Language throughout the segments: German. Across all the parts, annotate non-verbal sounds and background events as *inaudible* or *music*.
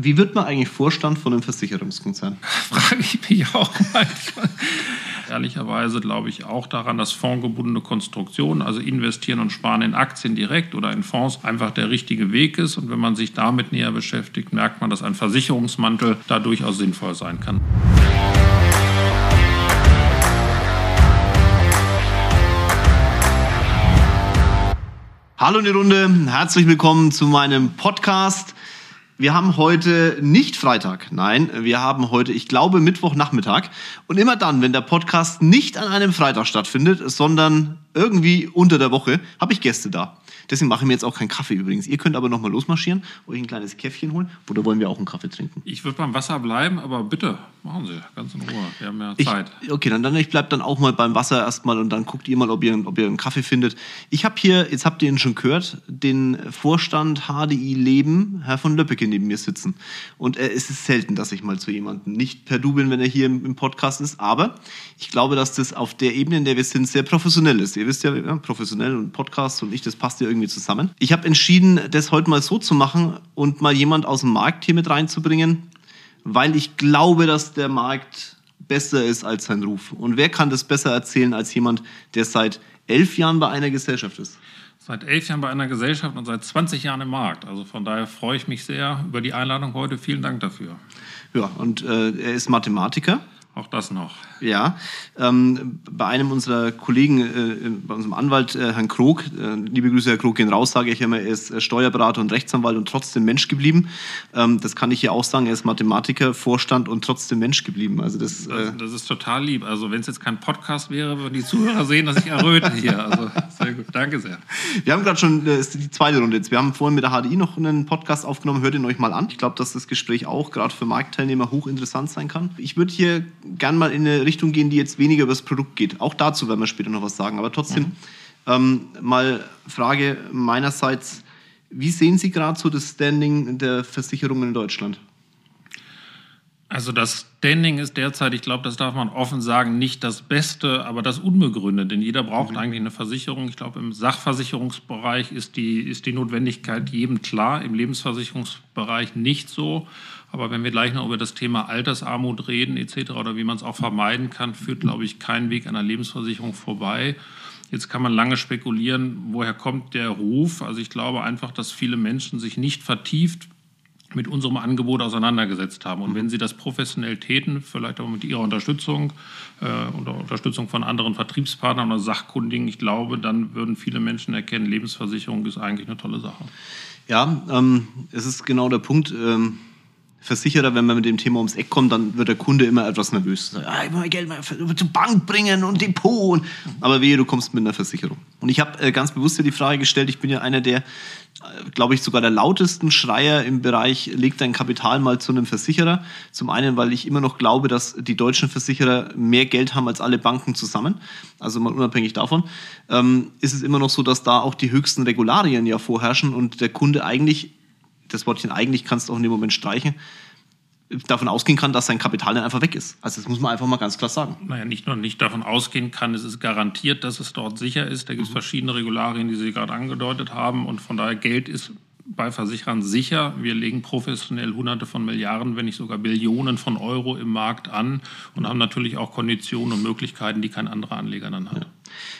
Wie wird man eigentlich Vorstand von einem Versicherungskonzern? *laughs* Frage ich mich auch manchmal. Ehrlicherweise glaube ich auch daran, dass fondgebundene Konstruktion, also investieren und sparen in Aktien direkt oder in Fonds, einfach der richtige Weg ist. Und wenn man sich damit näher beschäftigt, merkt man, dass ein Versicherungsmantel da durchaus sinnvoll sein kann. Hallo in die Runde, herzlich willkommen zu meinem Podcast. Wir haben heute nicht Freitag, nein, wir haben heute, ich glaube, Mittwochnachmittag. Und immer dann, wenn der Podcast nicht an einem Freitag stattfindet, sondern irgendwie unter der Woche, habe ich Gäste da. Deswegen mache ich mir jetzt auch keinen Kaffee übrigens. Ihr könnt aber nochmal losmarschieren, euch ein kleines Käffchen holen. Oder wollen wir auch einen Kaffee trinken? Ich würde beim Wasser bleiben, aber bitte, machen Sie, ganz in Ruhe. Wir haben ja Zeit. Ich, okay, dann, dann ich bleibe dann auch mal beim Wasser erstmal und dann guckt ihr mal, ob ihr, ob ihr einen Kaffee findet. Ich habe hier, jetzt habt ihr ihn schon gehört, den Vorstand HDI Leben, Herr von Löppeke, neben mir sitzen. Und äh, es ist selten, dass ich mal zu jemandem, nicht per Du bin, wenn er hier im, im Podcast ist, aber ich glaube, dass das auf der Ebene, in der wir sind, sehr professionell ist. Ihr wisst ja, ja professionell und Podcast und ich, das passt ja irgendwie irgendwie zusammen. Ich habe entschieden, das heute mal so zu machen und mal jemand aus dem Markt hier mit reinzubringen, weil ich glaube, dass der Markt besser ist als sein Ruf. Und wer kann das besser erzählen als jemand, der seit elf Jahren bei einer Gesellschaft ist? Seit elf Jahren bei einer Gesellschaft und seit 20 Jahren im Markt. Also von daher freue ich mich sehr über die Einladung heute. Vielen Dank dafür. Ja, und äh, er ist Mathematiker. Auch das noch. Ja, ähm, bei einem unserer Kollegen, äh, bei unserem Anwalt, äh, Herrn Krog, äh, liebe Grüße, Herr Krog, gehen raus, sage ich immer, er ist äh, Steuerberater und Rechtsanwalt und trotzdem Mensch geblieben. Ähm, das kann ich hier auch sagen, er ist Mathematiker, Vorstand und trotzdem Mensch geblieben. Also das, das, äh, das ist total lieb. Also wenn es jetzt kein Podcast wäre, würden die Zuhörer sehen, dass ich erröte *laughs* hier. Also sehr gut, danke sehr. Wir haben gerade schon, das ist die zweite Runde jetzt. Wir haben vorhin mit der HDI noch einen Podcast aufgenommen, hört ihn euch mal an. Ich glaube, dass das Gespräch auch gerade für Marktteilnehmer hochinteressant sein kann. Ich würde hier gern mal in eine Richtung gehen, die jetzt weniger über das Produkt geht. Auch dazu werden wir später noch was sagen. Aber trotzdem mhm. ähm, mal Frage meinerseits, wie sehen Sie gerade so das Standing der Versicherungen in Deutschland? Also das Standing ist derzeit, ich glaube, das darf man offen sagen, nicht das Beste, aber das Unbegründete. Denn jeder braucht mhm. eigentlich eine Versicherung. Ich glaube, im Sachversicherungsbereich ist die, ist die Notwendigkeit jedem klar, im Lebensversicherungsbereich nicht so. Aber wenn wir gleich noch über das Thema Altersarmut reden etc. oder wie man es auch vermeiden kann, führt, glaube ich, kein Weg einer Lebensversicherung vorbei. Jetzt kann man lange spekulieren, woher kommt der Ruf. Also ich glaube einfach, dass viele Menschen sich nicht vertieft mit unserem Angebot auseinandergesetzt haben. Und wenn Sie das professionell täten, vielleicht auch mit Ihrer Unterstützung äh, oder Unterstützung von anderen Vertriebspartnern oder Sachkundigen, ich glaube, dann würden viele Menschen erkennen, Lebensversicherung ist eigentlich eine tolle Sache. Ja, ähm, es ist genau der Punkt. Ähm Versicherer, wenn man mit dem Thema ums Eck kommt, dann wird der Kunde immer etwas nervös. Sagt, ah, ich will mein Geld mal zur Bank bringen und Depot. Aber wehe, du kommst mit einer Versicherung. Und ich habe äh, ganz bewusst dir die Frage gestellt, ich bin ja einer der, äh, glaube ich, sogar der lautesten Schreier im Bereich, legt dein Kapital mal zu einem Versicherer. Zum einen, weil ich immer noch glaube, dass die deutschen Versicherer mehr Geld haben als alle Banken zusammen. Also mal unabhängig davon, ähm, ist es immer noch so, dass da auch die höchsten Regularien ja vorherrschen und der Kunde eigentlich das Wortchen eigentlich kannst du auch in dem Moment streichen, davon ausgehen kann, dass sein Kapital dann einfach weg ist. Also das muss man einfach mal ganz klar sagen. Naja, nicht nur nicht davon ausgehen kann, es ist garantiert, dass es dort sicher ist. Da gibt es mhm. verschiedene Regularien, die Sie gerade angedeutet haben. Und von daher Geld ist bei Versicherern sicher. Wir legen professionell Hunderte von Milliarden, wenn nicht sogar Billionen von Euro im Markt an und haben natürlich auch Konditionen und Möglichkeiten, die kein anderer Anleger dann hat. Ja.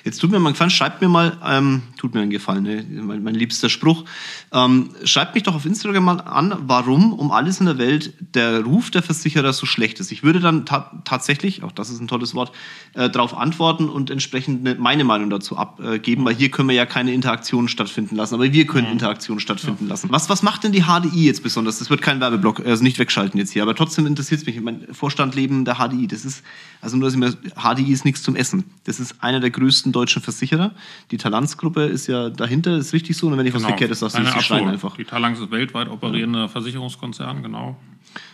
Jetzt tut mir mal einen Gefallen, schreibt mir mal, ähm, tut mir einen Gefallen, ne? mein, mein, liebster Spruch, ähm, schreibt mich doch auf Instagram mal an, warum um alles in der Welt der Ruf der Versicherer so schlecht ist. Ich würde dann ta tatsächlich, auch das ist ein tolles Wort, äh, darauf antworten und entsprechend eine, meine Meinung dazu abgeben, weil hier können wir ja keine Interaktionen stattfinden lassen, aber wir können. Interaktionen stattfinden ja. lassen. Was, was macht denn die HDI jetzt besonders? Das wird kein Werbeblock, also nicht wegschalten jetzt hier, aber trotzdem interessiert es mich. Mein Vorstandleben der HDI, das ist, also nur, dass ich mir, HDI ist nichts zum Essen. Das ist einer der größten deutschen Versicherer. Die Talanz-Gruppe ist ja dahinter, ist richtig so. Und wenn ich genau. was verkehrt sagst du, die schreien einfach. Die Talanz ist weltweit operierender ja. Versicherungskonzern, genau.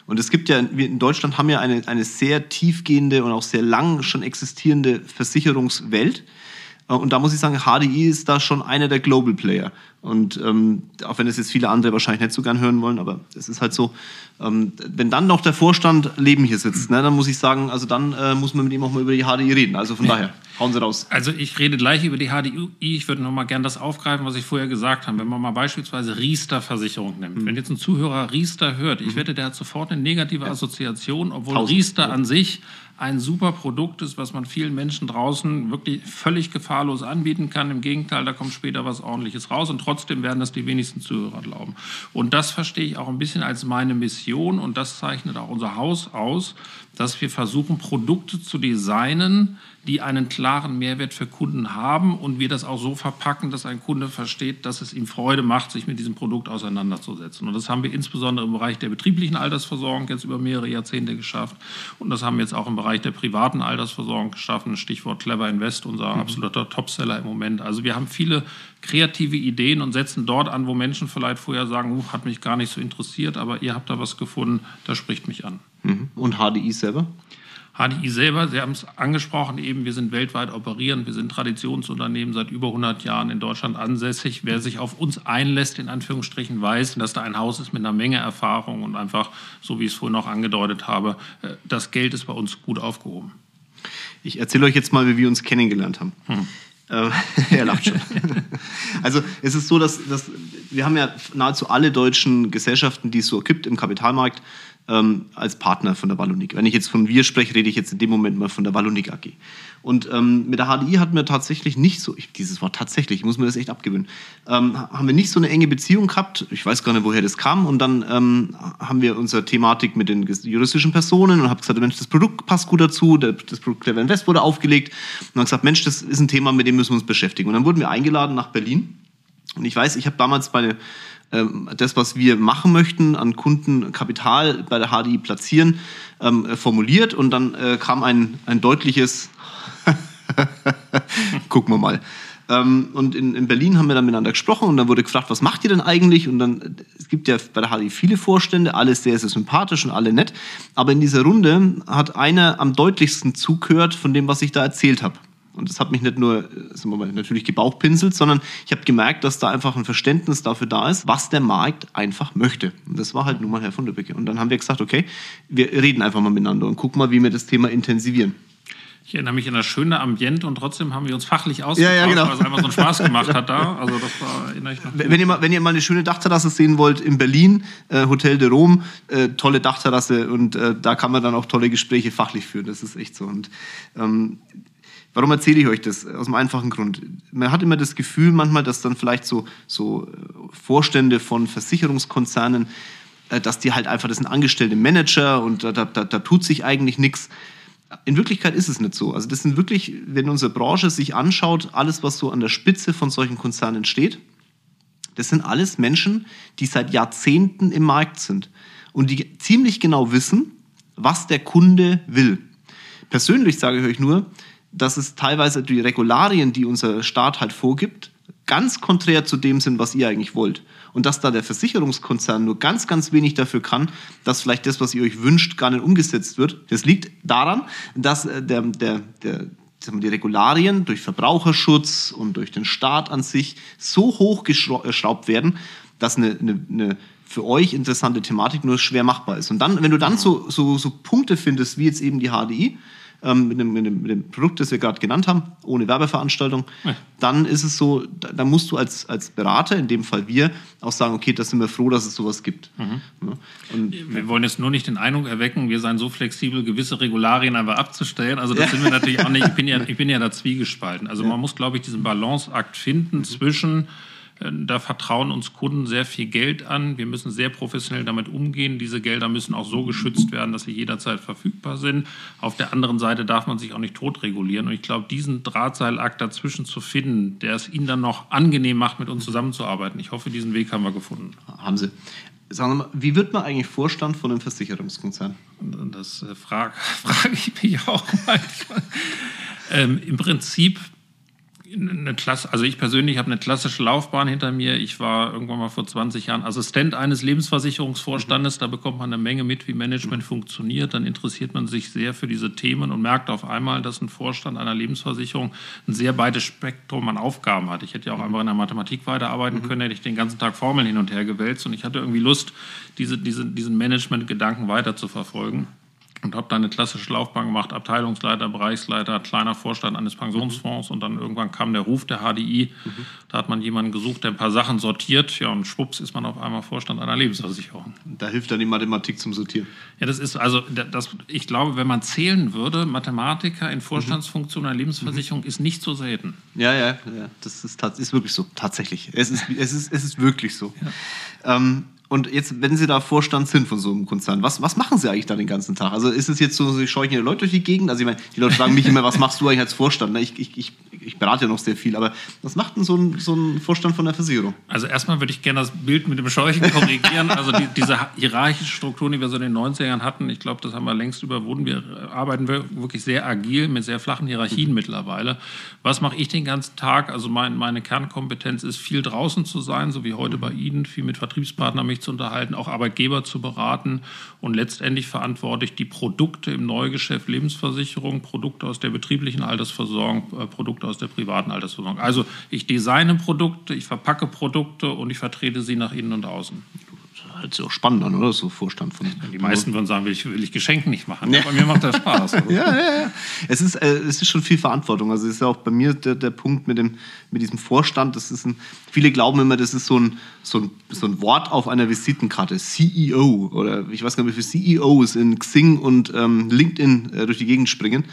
Und es gibt ja, wir in Deutschland haben ja eine, eine sehr tiefgehende und auch sehr lang schon existierende Versicherungswelt. Äh, und da muss ich sagen, HDI ist da schon einer der Global Player. Und ähm, auch wenn es jetzt viele andere wahrscheinlich nicht so gern hören wollen, aber es ist halt so, ähm, wenn dann noch der Vorstand neben hier sitzt, ne, dann muss ich sagen, also dann äh, muss man mit ihm auch mal über die HDI reden. Also von daher, hauen Sie raus. Also ich rede gleich über die HDI. Ich würde noch mal gern das aufgreifen, was ich vorher gesagt habe. Wenn man mal beispielsweise Riester-Versicherung nimmt. Mhm. Wenn jetzt ein Zuhörer Riester hört, ich mhm. wette, der hat sofort eine negative Assoziation, obwohl Tausend. Riester an sich ein super Produkt ist, was man vielen Menschen draußen wirklich völlig gefahrlos anbieten kann. Im Gegenteil, da kommt später was Ordentliches raus und trotzdem werden das die wenigsten Zuhörer glauben. Und das verstehe ich auch ein bisschen als meine Mission und das zeichnet auch unser Haus aus, dass wir versuchen, Produkte zu designen, die einen klaren Mehrwert für Kunden haben und wir das auch so verpacken, dass ein Kunde versteht, dass es ihm Freude macht, sich mit diesem Produkt auseinanderzusetzen. Und das haben wir insbesondere im Bereich der betrieblichen Altersversorgung jetzt über mehrere Jahrzehnte geschafft. Und das haben wir jetzt auch im Bereich der privaten Altersversorgung geschaffen. Stichwort Clever Invest, unser mhm. absoluter Topseller im Moment. Also wir haben viele kreative Ideen und setzen dort an, wo Menschen vielleicht vorher sagen, uh, hat mich gar nicht so interessiert, aber ihr habt da was gefunden, das spricht mich an. Mhm. Und HDI selber? HDI selber, Sie haben es angesprochen, eben, wir sind weltweit operierend, wir sind Traditionsunternehmen seit über 100 Jahren in Deutschland ansässig. Wer sich auf uns einlässt, in Anführungsstrichen, weiß, dass da ein Haus ist mit einer Menge Erfahrung und einfach, so wie ich es vorhin auch angedeutet habe, äh, das Geld ist bei uns gut aufgehoben. Ich erzähle euch jetzt mal, wie wir uns kennengelernt haben. Hm. Äh, *laughs* er lacht schon. also es ist so, dass, dass wir haben ja nahezu alle deutschen Gesellschaften, die es so gibt im Kapitalmarkt, ähm, als Partner von der Wallonik. Wenn ich jetzt von wir spreche, rede ich jetzt in dem Moment mal von der Wallonik AG. Und ähm, mit der HDI hatten wir tatsächlich nicht so, ich, dieses Wort tatsächlich, ich muss mir das echt abgewöhnen, ähm, haben wir nicht so eine enge Beziehung gehabt. Ich weiß gar nicht, woher das kam. Und dann ähm, haben wir unsere Thematik mit den juristischen Personen und habe gesagt, Mensch, das Produkt passt gut dazu. Das Produkt Clever Invest wurde aufgelegt. Und dann gesagt, Mensch, das ist ein Thema, mit dem müssen wir uns beschäftigen. Und dann wurden wir eingeladen nach Berlin. Und ich weiß, ich habe damals meine ähm, das, was wir machen möchten, an Kundenkapital bei der HDI platzieren, ähm, äh, formuliert und dann äh, kam ein, ein deutliches, *laughs* gucken wir mal. Ähm, und in, in, Berlin haben wir dann miteinander gesprochen und dann wurde gefragt, was macht ihr denn eigentlich? Und dann, es gibt ja bei der HDI viele Vorstände, alle sehr, sehr sympathisch und alle nett. Aber in dieser Runde hat einer am deutlichsten zugehört von dem, was ich da erzählt habe. Und das hat mich nicht nur wir mal, natürlich gebauchpinselt, sondern ich habe gemerkt, dass da einfach ein Verständnis dafür da ist, was der Markt einfach möchte. Und das war halt nun mal Herr von Lübbecke. Und dann haben wir gesagt, okay, wir reden einfach mal miteinander und gucken mal, wie wir das Thema intensivieren. Ich erinnere mich an das schöne Ambiente und trotzdem haben wir uns fachlich ausgetauscht, ja, ja, genau. weil es einfach so einen Spaß gemacht hat da. *laughs* Also das war, erinnere ich noch. Wenn ihr, mal, wenn ihr mal eine schöne Dachterrasse sehen wollt in Berlin, äh, Hotel de Rome, äh, tolle Dachterrasse und äh, da kann man dann auch tolle Gespräche fachlich führen. Das ist echt so. Und ähm, Warum erzähle ich euch das? Aus einem einfachen Grund. Man hat immer das Gefühl manchmal, dass dann vielleicht so, so äh, Vorstände von Versicherungskonzernen, äh, dass die halt einfach, das sind angestellte Manager und da, da, da tut sich eigentlich nichts. In Wirklichkeit ist es nicht so. Also das sind wirklich, wenn unsere Branche sich anschaut, alles, was so an der Spitze von solchen Konzernen steht, das sind alles Menschen, die seit Jahrzehnten im Markt sind und die ziemlich genau wissen, was der Kunde will. Persönlich sage ich euch nur, dass es teilweise die Regularien, die unser Staat halt vorgibt, ganz konträr zu dem sind, was ihr eigentlich wollt. Und dass da der Versicherungskonzern nur ganz, ganz wenig dafür kann, dass vielleicht das, was ihr euch wünscht, gar nicht umgesetzt wird. Das liegt daran, dass äh, der, der, der, die Regularien durch Verbraucherschutz und durch den Staat an sich so hoch geschraubt werden, dass eine, eine, eine für euch interessante Thematik nur schwer machbar ist. Und dann, wenn du dann so, so, so Punkte findest, wie jetzt eben die HDI, ähm, mit, dem, mit, dem, mit, dem, Produkt, das wir gerade genannt haben, ohne Werbeveranstaltung, ja. dann ist es so, da, da, musst du als, als Berater, in dem Fall wir, auch sagen, okay, da sind wir froh, dass es sowas gibt. Mhm. Ja. Und, wir wollen jetzt nur nicht den Eindruck erwecken, wir seien so flexibel, gewisse Regularien einfach abzustellen. Also das ja. sind wir natürlich auch nicht. Ich bin ja, ich bin ja da zwiegespalten. Also man muss, glaube ich, diesen Balanceakt finden mhm. zwischen da vertrauen uns Kunden sehr viel Geld an. Wir müssen sehr professionell damit umgehen. Diese Gelder müssen auch so geschützt werden, dass sie jederzeit verfügbar sind. Auf der anderen Seite darf man sich auch nicht totregulieren. Und ich glaube, diesen Drahtseilakt dazwischen zu finden, der es Ihnen dann noch angenehm macht, mit uns zusammenzuarbeiten. Ich hoffe, diesen Weg haben wir gefunden. Haben Sie. Sagen Sie mal, wie wird man eigentlich Vorstand von einem Versicherungskonzern? Das äh, frage *laughs* frag ich mich auch manchmal. ähm, Im Prinzip eine Klasse, also ich persönlich habe eine klassische Laufbahn hinter mir. Ich war irgendwann mal vor 20 Jahren Assistent eines Lebensversicherungsvorstandes. Da bekommt man eine Menge mit, wie Management funktioniert. Dann interessiert man sich sehr für diese Themen und merkt auf einmal, dass ein Vorstand einer Lebensversicherung ein sehr breites Spektrum an Aufgaben hat. Ich hätte ja auch einfach in der Mathematik weiterarbeiten können, hätte ich den ganzen Tag Formeln hin und her gewälzt und ich hatte irgendwie Lust, diese, diese, diesen Management-Gedanken weiter zu verfolgen und habe dann eine klassische Laufbahn gemacht, Abteilungsleiter, Bereichsleiter, kleiner Vorstand eines Pensionsfonds und dann irgendwann kam der Ruf der HDI. Mhm. Da hat man jemanden gesucht, der ein paar Sachen sortiert. Ja, und schwupps ist man auf einmal Vorstand einer Lebensversicherung. Da hilft dann die Mathematik zum Sortieren. Ja, das ist also, das, ich glaube, wenn man zählen würde, Mathematiker in Vorstandsfunktion einer Lebensversicherung mhm. ist nicht so selten. Ja, ja, ja das ist, ist wirklich so, tatsächlich. Es ist, *laughs* es ist, es ist wirklich so. Ja. Ähm, und jetzt, wenn Sie da Vorstand sind von so einem Konzern, was, was machen Sie eigentlich da den ganzen Tag? Also ist es jetzt so, Sie scheuchen die Leute durch die Gegend? Also ich meine, die Leute fragen mich immer, was machst du eigentlich als Vorstand? Ich, ich, ich, ich berate ja noch sehr viel, aber was macht denn so ein, so ein Vorstand von der Versicherung? Also erstmal würde ich gerne das Bild mit dem Scheuchen korrigieren. also die, diese hierarchische Struktur, die wir so in den 90ern hatten, ich glaube, das haben wir längst überwunden. Wir arbeiten wirklich sehr agil mit sehr flachen Hierarchien mhm. mittlerweile. Was mache ich den ganzen Tag? Also mein, meine Kernkompetenz ist, viel draußen zu sein, so wie heute bei Ihnen, viel mit Vertriebspartnern mich zu unterhalten, auch Arbeitgeber zu beraten und letztendlich verantworte ich die Produkte im Neugeschäft Lebensversicherung, Produkte aus der betrieblichen Altersversorgung, äh, Produkte aus der privaten Altersversorgung. Also ich designe Produkte, ich verpacke Produkte und ich vertrete sie nach innen und außen hört sich auch spannend an, oder? So Vorstand von. Die meisten würden sagen, will ich, will ich Geschenke nicht machen. Ja. Bei mir macht das Spaß. *laughs* ja, ja, ja. Es ist, äh, es ist schon viel Verantwortung. Also es ist ja auch bei mir der, der Punkt mit, dem, mit diesem Vorstand. Das ist ein, viele glauben immer, das ist so ein, so, ein, so ein Wort auf einer Visitenkarte. CEO oder ich weiß gar nicht, wie viele CEOs in Xing und ähm, LinkedIn äh, durch die Gegend springen.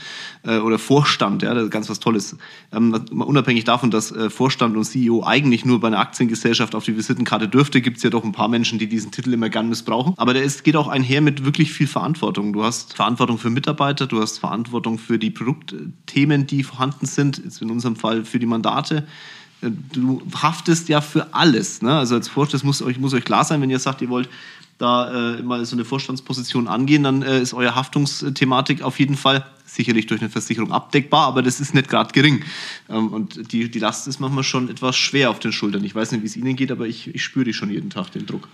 Äh, oder Vorstand, ja, das ist ganz was Tolles. Ähm, unabhängig davon, dass äh, Vorstand und CEO eigentlich nur bei einer Aktiengesellschaft auf die Visitenkarte dürfte, gibt es ja doch ein paar Menschen, die diesen Titel immer gern missbrauchen. Aber der ist, geht auch einher mit wirklich viel Verantwortung. Du hast Verantwortung für Mitarbeiter, du hast Verantwortung für die Produktthemen, die vorhanden sind, jetzt in unserem Fall für die Mandate äh, du haftest ja für alles. Ne? Also als Vorstand muss euch, muss euch klar sein, wenn ihr sagt, ihr wollt da äh, mal so eine Vorstandsposition angehen, dann äh, ist eure Haftungsthematik auf jeden Fall sicherlich durch eine Versicherung abdeckbar, aber das ist nicht gerade gering. Ähm, und die, die Last ist manchmal schon etwas schwer auf den Schultern. Ich weiß nicht, wie es Ihnen geht, aber ich, ich spüre schon jeden Tag, den Druck.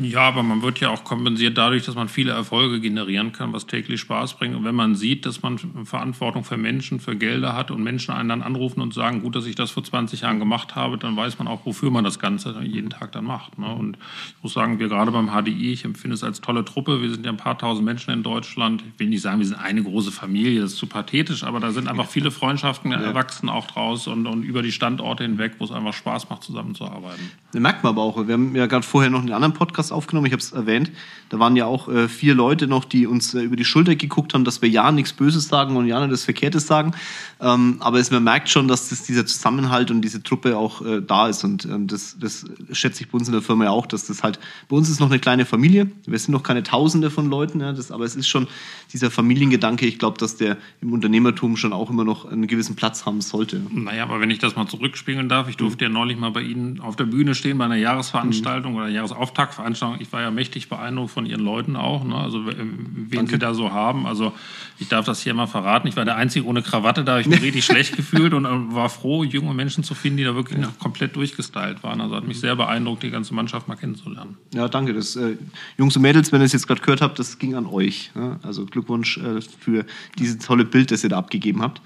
Ja, aber man wird ja auch kompensiert dadurch, dass man viele Erfolge generieren kann, was täglich Spaß bringt. Und wenn man sieht, dass man Verantwortung für Menschen, für Gelder hat und Menschen einen dann anrufen und sagen, gut, dass ich das vor 20 Jahren gemacht habe, dann weiß man auch, wofür man das Ganze jeden Tag dann macht. Ne? Und ich muss sagen, wir gerade beim HDI, ich empfinde es als tolle Truppe. Wir sind ja ein paar tausend Menschen in Deutschland. Ich will nicht sagen, wir sind eine große Familie, das ist zu pathetisch, aber da sind einfach viele Freundschaften ja. erwachsen auch draus und, und über die Standorte hinweg, wo es einfach Spaß macht, zusammenzuarbeiten. Das merkt man aber auch. Wir haben ja gerade vorher noch einen anderen Podcast Podcast aufgenommen, ich habe es erwähnt. Da waren ja auch äh, vier Leute noch, die uns äh, über die Schulter geguckt haben, dass wir ja nichts Böses sagen und ja nicht das Verkehrtes sagen. Ähm, aber es, man merkt schon, dass das, dieser Zusammenhalt und diese Truppe auch äh, da ist. Und ähm, das, das schätze ich bei uns in der Firma ja auch, dass das halt, bei uns ist noch eine kleine Familie. Wir sind noch keine Tausende von Leuten, ja, das, aber es ist schon dieser Familiengedanke. Ich glaube, dass der im Unternehmertum schon auch immer noch einen gewissen Platz haben sollte. Naja, aber wenn ich das mal zurückspiegeln darf, ich durfte mhm. ja neulich mal bei Ihnen auf der Bühne stehen bei einer Jahresveranstaltung mhm. oder Jahresauftaktveranstaltung Veranstaltung. Ich war ja mächtig beeindruckt von Ihren Leuten auch, ne? also wen Danke. Sie da so haben. Also ich darf das hier mal verraten. Ich war der Einzige ohne Krawatte, da habe ich mich *laughs* richtig schlecht gefühlt und äh, war froh, junge Menschen zu finden, die da wirklich noch komplett durchgestylt waren. Also hat mich sehr beeindruckt, die ganze Mannschaft mal kennenzulernen. Ja, danke. Das, äh, Jungs und Mädels, wenn ihr es jetzt gerade gehört habt, das ging an euch. Ne? Also Glückwunsch äh, für dieses tolle Bild, das ihr da abgegeben habt.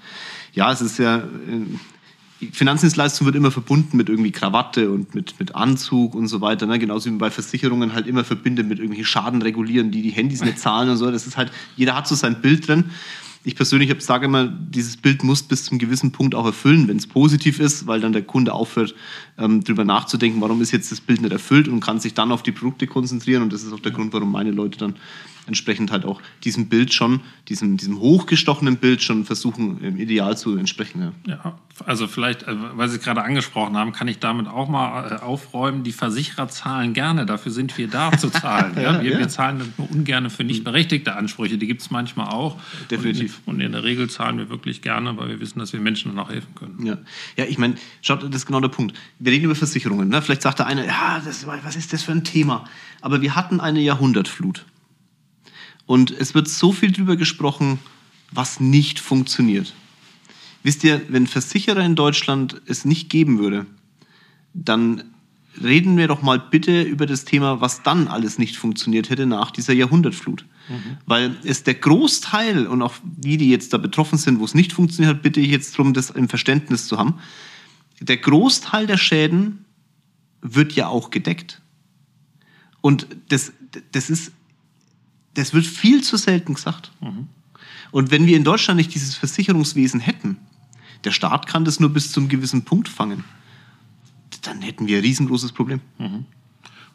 Ja, es ist ja äh, Finanzdienstleistung wird immer verbunden mit irgendwie Krawatte und mit, mit Anzug und so weiter. Ne? Genauso wie man bei Versicherungen halt immer verbindet mit irgendwelchen Schaden regulieren, die die Handys nicht zahlen und so. Das ist halt, jeder hat so sein Bild drin. Ich persönlich sage immer, dieses Bild muss bis zum gewissen Punkt auch erfüllen, wenn es positiv ist, weil dann der Kunde aufhört, ähm, darüber nachzudenken, warum ist jetzt das Bild nicht erfüllt und kann sich dann auf die Produkte konzentrieren. Und das ist auch der Grund, warum meine Leute dann entsprechend halt auch diesem Bild schon, diesem, diesem hochgestochenen Bild schon versuchen, im Ideal zu entsprechen. Ja, ja also vielleicht, äh, weil Sie es gerade angesprochen haben, kann ich damit auch mal äh, aufräumen, die Versicherer zahlen gerne, dafür sind wir da zu zahlen. *laughs* ja? Wir, ja. wir zahlen nur ungern für nicht berechtigte Ansprüche, die gibt es manchmal auch. Definitiv. Und, und, in der Regel zahlen wir wirklich gerne, weil wir wissen, dass wir Menschen dann auch helfen können. Ja, ja ich meine, schaut, das ist genau der Punkt. Wir reden über Versicherungen. Ne? Vielleicht sagt der eine, ja, das, was ist das für ein Thema? Aber wir hatten eine Jahrhundertflut. Und es wird so viel darüber gesprochen, was nicht funktioniert. wisst ihr, wenn Versicherer in Deutschland es nicht geben würde, dann reden wir doch mal bitte über das Thema, was dann alles nicht funktioniert hätte nach dieser Jahrhundertflut. Mhm. Weil es der Großteil und auch die, die jetzt da betroffen sind, wo es nicht funktioniert hat, bitte ich jetzt darum, das im Verständnis zu haben. Der Großteil der Schäden wird ja auch gedeckt. Und das, das ist, das wird viel zu selten gesagt. Mhm. Und wenn wir in Deutschland nicht dieses Versicherungswesen hätten, der Staat kann das nur bis zum gewissen Punkt fangen dann hätten wir ein riesengroßes Problem. Mhm.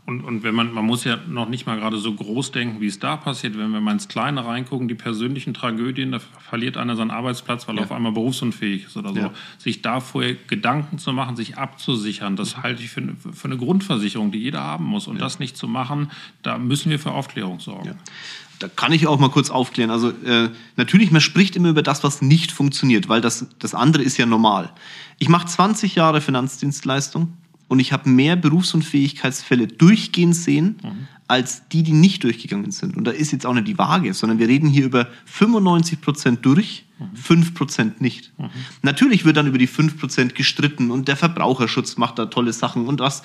Und, und wenn man, man muss ja noch nicht mal gerade so groß denken, wie es da passiert. Wenn wir mal ins Kleine reingucken, die persönlichen Tragödien, da verliert einer seinen Arbeitsplatz, weil ja. er auf einmal berufsunfähig ist oder so. Ja. Sich da vorher Gedanken zu machen, sich abzusichern, das halte ich für, eine, für eine Grundversicherung, die jeder haben muss. Und ja. das nicht zu machen, da müssen wir für Aufklärung sorgen. Da kann ich auch mal kurz aufklären. Also äh, natürlich, man spricht immer über das, was nicht funktioniert, weil das, das andere ist ja normal. Ich mache 20 Jahre Finanzdienstleistung und ich habe mehr Berufsunfähigkeitsfälle durchgehend sehen, mhm. als die, die nicht durchgegangen sind. Und da ist jetzt auch nicht die Waage, sondern wir reden hier über 95 Prozent durch, mhm. 5 Prozent nicht. Mhm. Natürlich wird dann über die 5 Prozent gestritten und der Verbraucherschutz macht da tolle Sachen und was.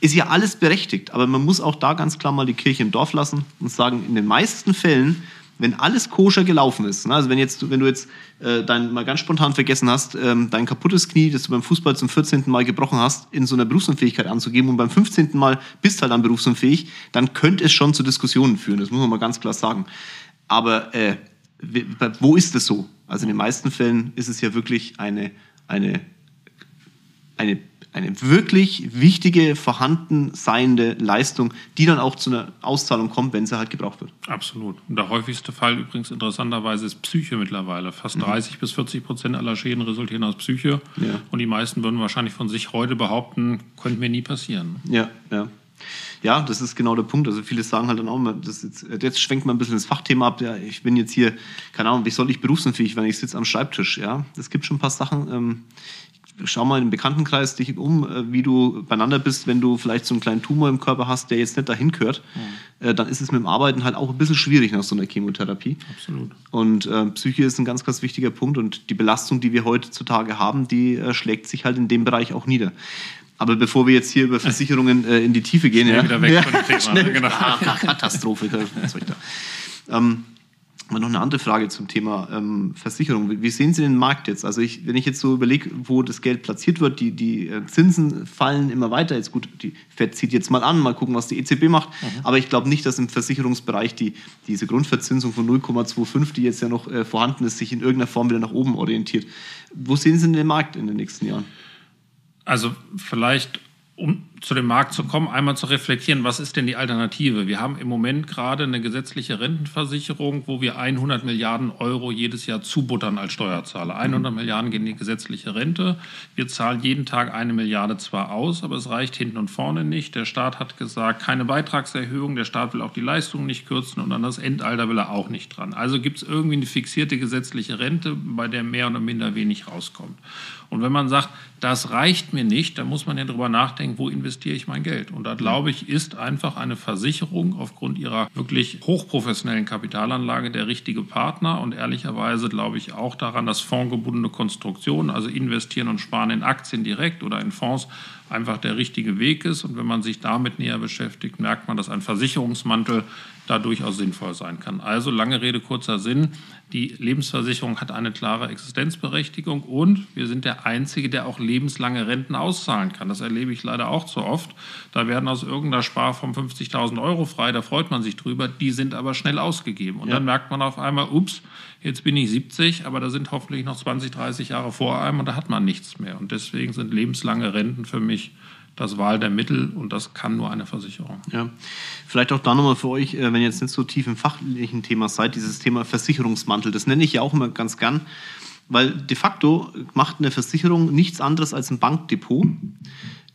Ist ja alles berechtigt, aber man muss auch da ganz klar mal die Kirche im Dorf lassen und sagen, in den meisten Fällen wenn alles koscher gelaufen ist, ne? also wenn, jetzt, wenn du jetzt äh, dein, mal ganz spontan vergessen hast, ähm, dein kaputtes Knie, das du beim Fußball zum 14. Mal gebrochen hast, in so einer Berufsunfähigkeit anzugeben und beim 15. Mal bist halt dann berufsunfähig, dann könnte es schon zu Diskussionen führen, das muss man mal ganz klar sagen. Aber äh, wo ist es so? Also in den meisten Fällen ist es ja wirklich eine, eine, eine eine wirklich wichtige, vorhanden seiende Leistung, die dann auch zu einer Auszahlung kommt, wenn sie halt gebraucht wird. Absolut. Und der häufigste Fall übrigens interessanterweise ist Psyche mittlerweile. Fast mhm. 30 bis 40 Prozent aller Schäden resultieren aus Psyche. Ja. Und die meisten würden wahrscheinlich von sich heute behaupten, könnte mir nie passieren. Ja, ja. Ja, das ist genau der Punkt. Also viele sagen halt dann auch, das jetzt, jetzt schwenkt man ein bisschen das Fachthema ab. Ja, ich bin jetzt hier, keine Ahnung, wie soll ich berufsunfähig, wenn ich sitze am Schreibtisch? Ja, es gibt schon ein paar Sachen. Ähm, schau mal im Bekanntenkreis dich um, äh, wie du beieinander bist, wenn du vielleicht so einen kleinen Tumor im Körper hast, der jetzt nicht dahin gehört, mhm. dann ist es mit dem Arbeiten halt auch ein bisschen schwierig nach so einer Chemotherapie. Absolut. Und äh, Psyche ist ein ganz, ganz wichtiger Punkt und die Belastung, die wir heutzutage haben, die äh, schlägt sich halt in dem Bereich auch nieder. Aber bevor wir jetzt hier über Versicherungen äh, in die Tiefe gehen, ja, wieder weg *laughs* ja, von dem Thema. Genau. *laughs* Ah, Katastrophe. Was soll ich da? Ähm, noch eine andere Frage zum Thema ähm, Versicherung. Wie sehen Sie den Markt jetzt? Also ich, wenn ich jetzt so überlege, wo das Geld platziert wird, die, die äh, Zinsen fallen immer weiter. Jetzt gut, die Fed zieht jetzt mal an, mal gucken, was die EZB macht. Mhm. Aber ich glaube nicht, dass im Versicherungsbereich die, diese Grundverzinsung von 0,25, die jetzt ja noch äh, vorhanden ist, sich in irgendeiner Form wieder nach oben orientiert. Wo sehen Sie denn den Markt in den nächsten Jahren? Also vielleicht um zu dem Markt zu kommen, einmal zu reflektieren, was ist denn die Alternative? Wir haben im Moment gerade eine gesetzliche Rentenversicherung, wo wir 100 Milliarden Euro jedes Jahr zubuttern als Steuerzahler. 100 Milliarden gehen in die gesetzliche Rente. Wir zahlen jeden Tag eine Milliarde zwar aus, aber es reicht hinten und vorne nicht. Der Staat hat gesagt, keine Beitragserhöhung. Der Staat will auch die Leistungen nicht kürzen und an das Endalter will er auch nicht dran. Also gibt es irgendwie eine fixierte gesetzliche Rente, bei der mehr oder minder wenig rauskommt. Und wenn man sagt, das reicht mir nicht, dann muss man ja darüber nachdenken, wo investiere ich mein Geld? Und da glaube ich, ist einfach eine Versicherung aufgrund ihrer wirklich hochprofessionellen Kapitalanlage der richtige Partner. Und ehrlicherweise glaube ich auch daran, dass fondgebundene Konstruktionen, also investieren und sparen in Aktien direkt oder in Fonds, einfach der richtige Weg ist. Und wenn man sich damit näher beschäftigt, merkt man, dass ein Versicherungsmantel da durchaus sinnvoll sein kann. Also lange Rede, kurzer Sinn. Die Lebensversicherung hat eine klare Existenzberechtigung und wir sind der Einzige, der auch lebenslange Renten auszahlen kann. Das erlebe ich leider auch zu oft. Da werden aus irgendeiner Sparform 50.000 Euro frei, da freut man sich drüber. Die sind aber schnell ausgegeben. Und ja. dann merkt man auf einmal, ups, jetzt bin ich 70, aber da sind hoffentlich noch 20, 30 Jahre vor einem und da hat man nichts mehr. Und deswegen sind lebenslange Renten für mich das Wahl der Mittel und das kann nur eine Versicherung. Ja, vielleicht auch da nochmal für euch, äh, wenn ihr jetzt nicht so tief im fachlichen Thema seid, dieses Thema Versicherungsmantel, das nenne ich ja auch immer ganz gern, weil de facto macht eine Versicherung nichts anderes als ein Bankdepot,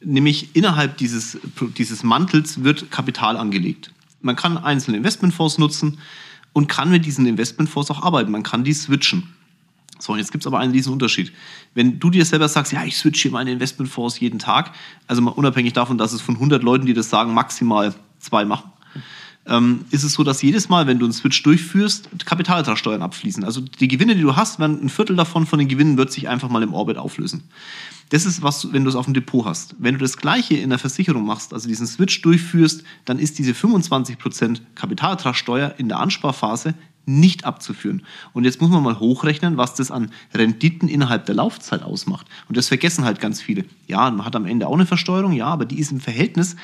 nämlich innerhalb dieses, dieses Mantels wird Kapital angelegt. Man kann einzelne Investmentfonds nutzen und kann mit diesen Investmentfonds auch arbeiten, man kann die switchen. So, und jetzt gibt es aber einen riesen Unterschied. Wenn du dir selber sagst, ja, ich switche meine Investmentfonds jeden Tag, also mal unabhängig davon, dass es von 100 Leuten, die das sagen, maximal zwei machen, ähm, ist es so, dass jedes Mal, wenn du einen Switch durchführst, Kapitalertragssteuern abfließen. Also die Gewinne, die du hast, werden ein Viertel davon von den Gewinnen wird sich einfach mal im Orbit auflösen. Das ist was, wenn du es auf dem Depot hast. Wenn du das Gleiche in der Versicherung machst, also diesen Switch durchführst, dann ist diese 25% Kapitalertragssteuer in der Ansparphase nicht abzuführen. Und jetzt muss man mal hochrechnen, was das an Renditen innerhalb der Laufzeit ausmacht. Und das vergessen halt ganz viele. Ja, man hat am Ende auch eine Versteuerung, ja, aber die ist im Verhältnis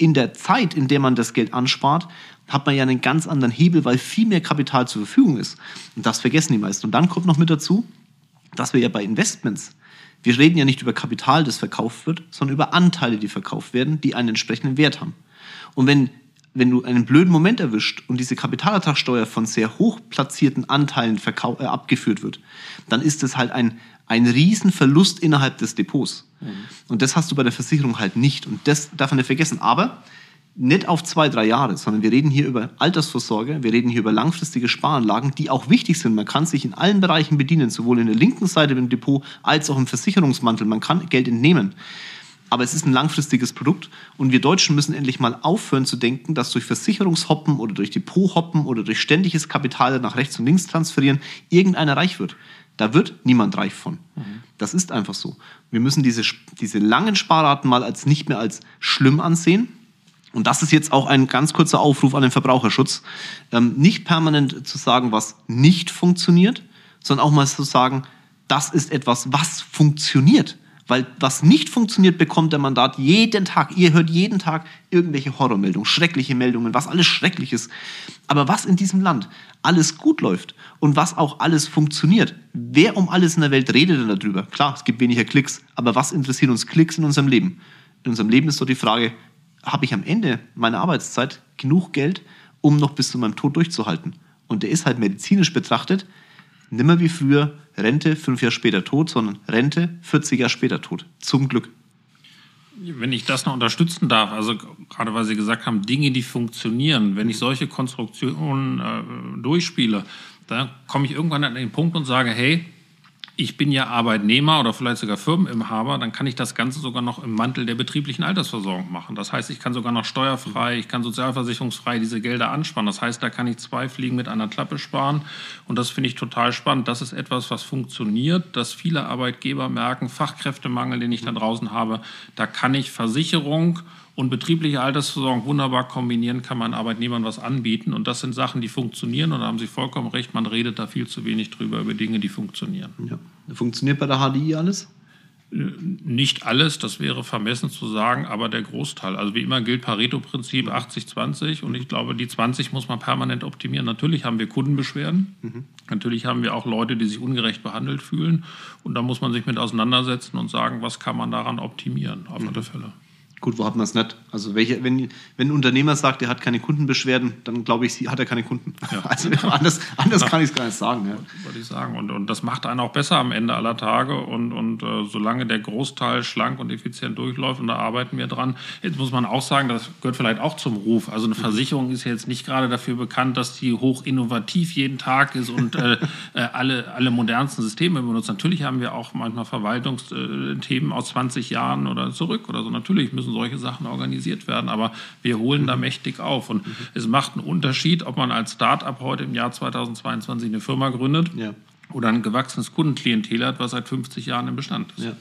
in der Zeit, in der man das Geld anspart, hat man ja einen ganz anderen Hebel, weil viel mehr Kapital zur Verfügung ist. Und das vergessen die meisten. Und dann kommt noch mit dazu, dass wir ja bei Investments, wir reden ja nicht über Kapital, das verkauft wird, sondern über Anteile, die verkauft werden, die einen entsprechenden Wert haben. Und wenn, wenn du einen blöden Moment erwischt und diese Kapitalertragssteuer von sehr hoch platzierten Anteilen äh, abgeführt wird, dann ist das halt ein, ein Riesenverlust innerhalb des Depots. Mhm. Und das hast du bei der Versicherung halt nicht. Und das darf man nicht vergessen. Aber nicht auf zwei, drei Jahre, sondern wir reden hier über Altersvorsorge, wir reden hier über langfristige Sparanlagen, die auch wichtig sind. Man kann sich in allen Bereichen bedienen, sowohl in der linken Seite im Depot als auch im Versicherungsmantel. Man kann Geld entnehmen. Aber es ist ein langfristiges Produkt und wir Deutschen müssen endlich mal aufhören zu denken, dass durch Versicherungshoppen oder durch Depothoppen oder durch ständiges Kapital nach rechts und links transferieren irgendeiner reich wird. Da wird niemand reich von. Mhm. Das ist einfach so. Wir müssen diese, diese langen Sparraten mal als nicht mehr als schlimm ansehen. Und das ist jetzt auch ein ganz kurzer Aufruf an den Verbraucherschutz. Ähm, nicht permanent zu sagen, was nicht funktioniert, sondern auch mal zu sagen, das ist etwas, was funktioniert. Weil was nicht funktioniert, bekommt der Mandat jeden Tag. Ihr hört jeden Tag irgendwelche Horrormeldungen, schreckliche Meldungen, was alles schrecklich ist. Aber was in diesem Land alles gut läuft und was auch alles funktioniert. Wer um alles in der Welt redet denn darüber? Klar, es gibt weniger Klicks, aber was interessieren uns Klicks in unserem Leben? In unserem Leben ist doch die Frage, habe ich am Ende meiner Arbeitszeit genug Geld, um noch bis zu meinem Tod durchzuhalten? Und der ist halt medizinisch betrachtet nimmer wie früher Rente fünf Jahre später tot, sondern Rente 40 Jahre später tot. Zum Glück. Wenn ich das noch unterstützen darf, also gerade weil Sie gesagt haben, Dinge, die funktionieren, wenn ich solche Konstruktionen äh, durchspiele, dann komme ich irgendwann an den Punkt und sage, hey, ich bin ja Arbeitnehmer oder vielleicht sogar Firmeninhaber, dann kann ich das Ganze sogar noch im Mantel der betrieblichen Altersversorgung machen. Das heißt, ich kann sogar noch steuerfrei, ich kann sozialversicherungsfrei diese Gelder ansparen. Das heißt, da kann ich zwei Fliegen mit einer Klappe sparen. Und das finde ich total spannend. Das ist etwas, was funktioniert, dass viele Arbeitgeber merken, Fachkräftemangel, den ich da draußen habe, da kann ich Versicherung und betriebliche Altersversorgung wunderbar kombinieren, kann man Arbeitnehmern was anbieten. Und das sind Sachen, die funktionieren. Und da haben Sie vollkommen recht, man redet da viel zu wenig drüber, über Dinge, die funktionieren. Ja. Funktioniert bei der HDI alles? Nicht alles, das wäre vermessen zu sagen, aber der Großteil. Also wie immer gilt Pareto-Prinzip 80-20 und ich glaube, die 20 muss man permanent optimieren. Natürlich haben wir Kundenbeschwerden, mhm. natürlich haben wir auch Leute, die sich ungerecht behandelt fühlen und da muss man sich mit auseinandersetzen und sagen, was kann man daran optimieren, auf alle Fälle. Gut, wo hat man es nicht? Also welche, wenn, wenn ein Unternehmer sagt, er hat keine Kundenbeschwerden, dann glaube ich, hat er keine Kunden. Ja. *laughs* Also anders, anders kann ich es gar nicht sagen. Ja. Würde ich sagen. Und, und das macht einen auch besser am Ende aller Tage. Und, und äh, solange der Großteil schlank und effizient durchläuft, und da arbeiten wir dran. Jetzt muss man auch sagen, das gehört vielleicht auch zum Ruf. Also eine Versicherung ist jetzt nicht gerade dafür bekannt, dass sie hoch innovativ jeden Tag ist und äh, *laughs* äh alle, alle modernsten Systeme benutzt. Natürlich haben wir auch manchmal Verwaltungsthemen aus 20 Jahren oder zurück oder so. Natürlich müssen müssen solche Sachen organisiert werden. Aber wir holen da mächtig auf. Und mhm. es macht einen Unterschied, ob man als Start-up heute im Jahr 2022 eine Firma gründet. Ja oder ein gewachsenes Kundenklientel hat, was seit 50 Jahren im Bestand ist. Ja.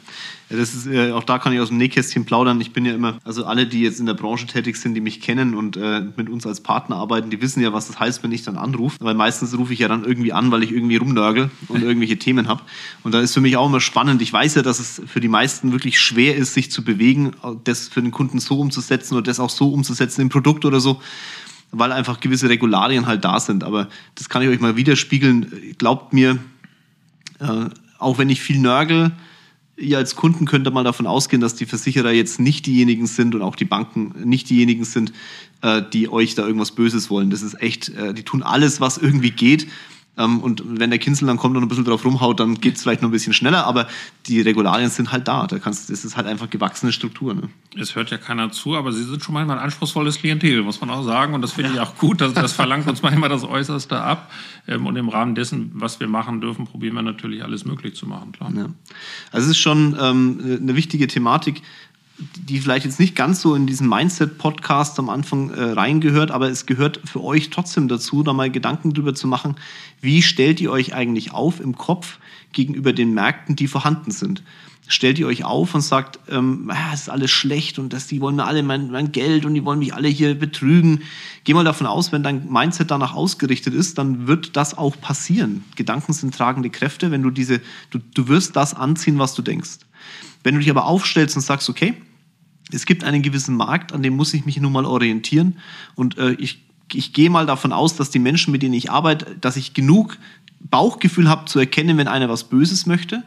ja das ist äh, auch da kann ich aus dem Nähkästchen plaudern. Ich bin ja immer, also alle, die jetzt in der Branche tätig sind, die mich kennen und äh, mit uns als Partner arbeiten, die wissen ja, was das heißt, wenn ich dann anrufe. Weil meistens rufe ich ja dann irgendwie an, weil ich irgendwie rumnörgel und *laughs* irgendwelche Themen habe. Und da ist für mich auch immer spannend. Ich weiß ja, dass es für die meisten wirklich schwer ist, sich zu bewegen, das für den Kunden so umzusetzen oder das auch so umzusetzen im Produkt oder so weil einfach gewisse Regularien halt da sind. Aber das kann ich euch mal widerspiegeln. Glaubt mir, äh, auch wenn ich viel nörgel, ihr als Kunden könnt ihr mal davon ausgehen, dass die Versicherer jetzt nicht diejenigen sind und auch die Banken nicht diejenigen sind, äh, die euch da irgendwas Böses wollen. Das ist echt, äh, die tun alles, was irgendwie geht, und wenn der Kinsel dann kommt und ein bisschen drauf rumhaut, dann geht es vielleicht noch ein bisschen schneller, aber die Regularien sind halt da. da kannst, das ist halt einfach gewachsene Struktur. Ne? Es hört ja keiner zu, aber sie sind schon manchmal ein anspruchsvolles Klientel, muss man auch sagen. Und das finde ich auch gut. Das, das verlangt uns manchmal das Äußerste ab. Ähm, und im Rahmen dessen, was wir machen dürfen, probieren wir natürlich alles möglich zu machen. Klar. Ja. Also es ist schon ähm, eine wichtige Thematik die vielleicht jetzt nicht ganz so in diesen Mindset-Podcast am Anfang äh, reingehört, aber es gehört für euch trotzdem dazu, da mal Gedanken drüber zu machen, wie stellt ihr euch eigentlich auf im Kopf gegenüber den Märkten, die vorhanden sind stellt ihr euch auf und sagt, ähm, ah, ist alles schlecht und das, die wollen mir alle mein, mein Geld und die wollen mich alle hier betrügen. Geh mal davon aus, wenn dein Mindset danach ausgerichtet ist, dann wird das auch passieren. Gedanken sind tragende Kräfte, wenn du diese, du, du wirst das anziehen, was du denkst. Wenn du dich aber aufstellst und sagst, okay, es gibt einen gewissen Markt, an dem muss ich mich nun mal orientieren. Und äh, ich, ich gehe mal davon aus, dass die Menschen, mit denen ich arbeite, dass ich genug Bauchgefühl habe zu erkennen, wenn einer was Böses möchte.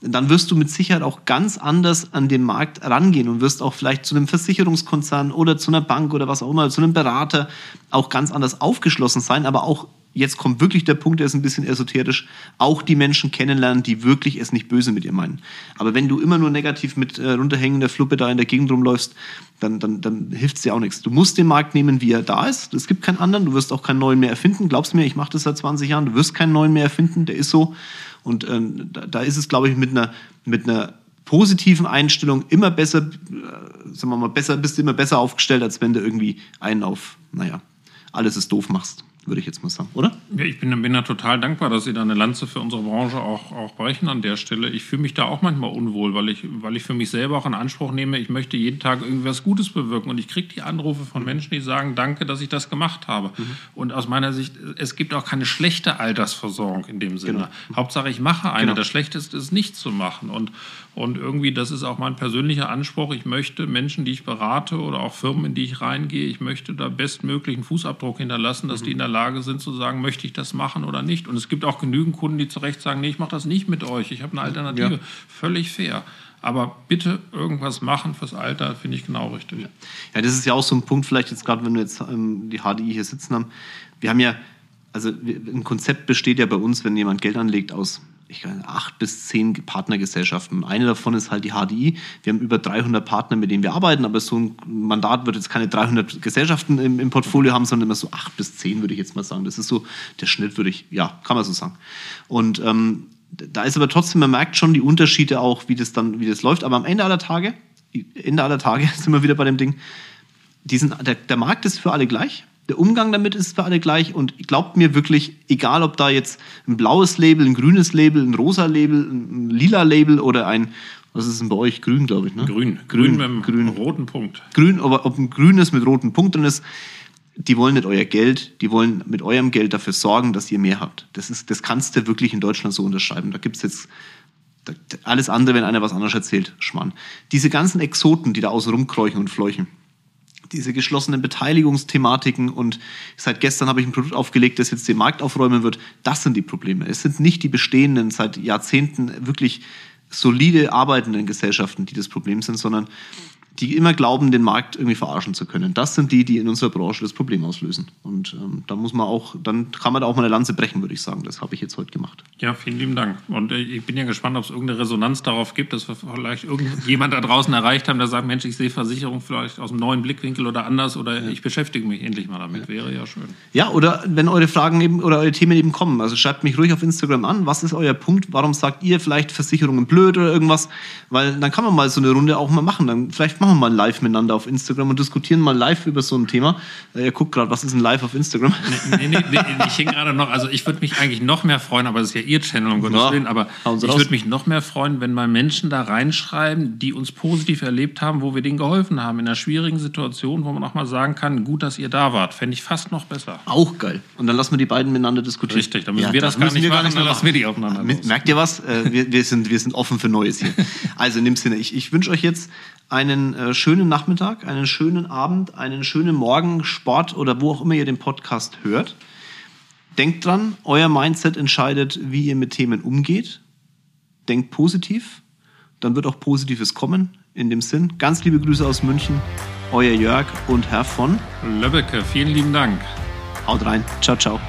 Dann wirst du mit Sicherheit auch ganz anders an den Markt rangehen und wirst auch vielleicht zu einem Versicherungskonzern oder zu einer Bank oder was auch immer, zu einem Berater auch ganz anders aufgeschlossen sein, aber auch jetzt kommt wirklich der Punkt, der ist ein bisschen esoterisch, auch die Menschen kennenlernen, die wirklich es nicht böse mit ihr meinen. Aber wenn du immer nur negativ mit äh, runterhängender Fluppe da in der Gegend rumläufst, dann, dann, dann hilft es dir auch nichts. Du musst den Markt nehmen, wie er da ist. Es gibt keinen anderen, du wirst auch keinen neuen mehr erfinden. Glaubst mir, ich mache das seit 20 Jahren, du wirst keinen neuen mehr erfinden, der ist so. Und äh, da, da ist es, glaube ich, mit einer, mit einer positiven Einstellung immer besser, äh, sagen wir mal, besser, bist du immer besser aufgestellt, als wenn du irgendwie einen auf, naja, alles ist doof machst würde ich jetzt mal sagen, oder? Ja, ich bin, bin da total dankbar, dass Sie da eine Lanze für unsere Branche auch, auch brechen an der Stelle. Ich fühle mich da auch manchmal unwohl, weil ich, weil ich für mich selber auch in Anspruch nehme, ich möchte jeden Tag irgendwas Gutes bewirken. Und ich kriege die Anrufe von Menschen, die sagen, danke, dass ich das gemacht habe. Mhm. Und aus meiner Sicht, es gibt auch keine schlechte Altersversorgung in dem Sinne. Genau. Hauptsache, ich mache eine. Genau. Das Schlechteste ist, nicht zu machen. Und, und irgendwie, das ist auch mein persönlicher Anspruch. Ich möchte Menschen, die ich berate oder auch Firmen, in die ich reingehe, ich möchte da bestmöglichen Fußabdruck hinterlassen, dass mhm. die in der Lage sind zu sagen, möchte ich das machen oder nicht. Und es gibt auch genügend Kunden, die zu Recht sagen, nee, ich mache das nicht mit euch, ich habe eine Alternative. Ja. Völlig fair. Aber bitte irgendwas machen fürs Alter, finde ich genau richtig. Ja. ja, das ist ja auch so ein Punkt, vielleicht jetzt gerade, wenn wir jetzt ähm, die HDI hier sitzen haben. Wir haben ja, also ein Konzept besteht ja bei uns, wenn jemand Geld anlegt, aus ich glaube, acht bis zehn Partnergesellschaften. Eine davon ist halt die HDI. Wir haben über 300 Partner, mit denen wir arbeiten, aber so ein Mandat wird jetzt keine 300 Gesellschaften im, im Portfolio haben, sondern immer so acht bis zehn, würde ich jetzt mal sagen. Das ist so der Schnitt, würde ich, ja, kann man so sagen. Und ähm, da ist aber trotzdem, man merkt schon die Unterschiede auch, wie das dann, wie das läuft. Aber am Ende aller Tage, Ende aller Tage *laughs* sind wir wieder bei dem Ding, diesen, der, der Markt ist für alle gleich der Umgang damit ist für alle gleich und glaubt mir wirklich, egal ob da jetzt ein blaues Label, ein grünes Label, ein rosa Label, ein lila Label oder ein, was ist denn bei euch? Grün, glaube ich, ne? Grün. Grün, grün mit einem roten Punkt. Grün, aber ob ein grünes mit rotem Punkt drin ist, die wollen nicht euer Geld, die wollen mit eurem Geld dafür sorgen, dass ihr mehr habt. Das, ist, das kannst du wirklich in Deutschland so unterschreiben. Da gibt es jetzt alles andere, wenn einer was anderes erzählt, Schmarrn. Diese ganzen Exoten, die da außen rumkräuchen und fleuchen, diese geschlossenen Beteiligungsthematiken und seit gestern habe ich ein Produkt aufgelegt, das jetzt den Markt aufräumen wird. Das sind die Probleme. Es sind nicht die bestehenden, seit Jahrzehnten wirklich solide arbeitenden Gesellschaften, die das Problem sind, sondern die immer glauben, den Markt irgendwie verarschen zu können. Das sind die, die in unserer Branche das Problem auslösen. Und ähm, da muss man auch, dann kann man da auch mal eine Lanze brechen, würde ich sagen. Das habe ich jetzt heute gemacht. Ja, vielen lieben Dank. Und äh, ich bin ja gespannt, ob es irgendeine Resonanz darauf gibt, dass wir vielleicht irgendjemand da draußen erreicht haben, der sagt, Mensch, ich sehe Versicherung vielleicht aus einem neuen Blickwinkel oder anders oder ja. ich beschäftige mich endlich mal damit. Ja. Wäre ja schön. Ja, oder wenn eure Fragen eben oder eure Themen eben kommen. Also schreibt mich ruhig auf Instagram an. Was ist euer Punkt? Warum sagt ihr vielleicht Versicherungen blöd oder irgendwas? Weil dann kann man mal so eine Runde auch mal machen. Dann vielleicht machen wir mal live miteinander auf Instagram und diskutieren mal live über so ein Thema. Äh, ihr guckt gerade, was ist ein live auf Instagram? Nee, nee, nee, ich hing gerade noch, also ich würde mich eigentlich noch mehr freuen, aber das ist ja ihr Channel, um Gottes ja, Willen, aber ich würde mich noch mehr freuen, wenn mal Menschen da reinschreiben, die uns positiv erlebt haben, wo wir denen geholfen haben, in einer schwierigen Situation, wo man auch mal sagen kann, gut, dass ihr da wart. Fände ich fast noch besser. Auch geil. Und dann lassen wir die beiden miteinander diskutieren. Richtig, dann müssen ja, wir das, das gar nicht machen, dann lassen wir die aufeinander Merkt ihr was? Äh, wir, wir, sind, wir sind offen für Neues hier. Also in dem Sinne, ich, ich wünsche euch jetzt einen äh, schönen Nachmittag, einen schönen Abend, einen schönen Morgen, Sport oder wo auch immer ihr den Podcast hört. Denkt dran, euer Mindset entscheidet, wie ihr mit Themen umgeht. Denkt positiv, dann wird auch Positives kommen. In dem Sinn, ganz liebe Grüße aus München, euer Jörg und Herr von Löbbecke. Vielen lieben Dank. Haut rein. Ciao, ciao.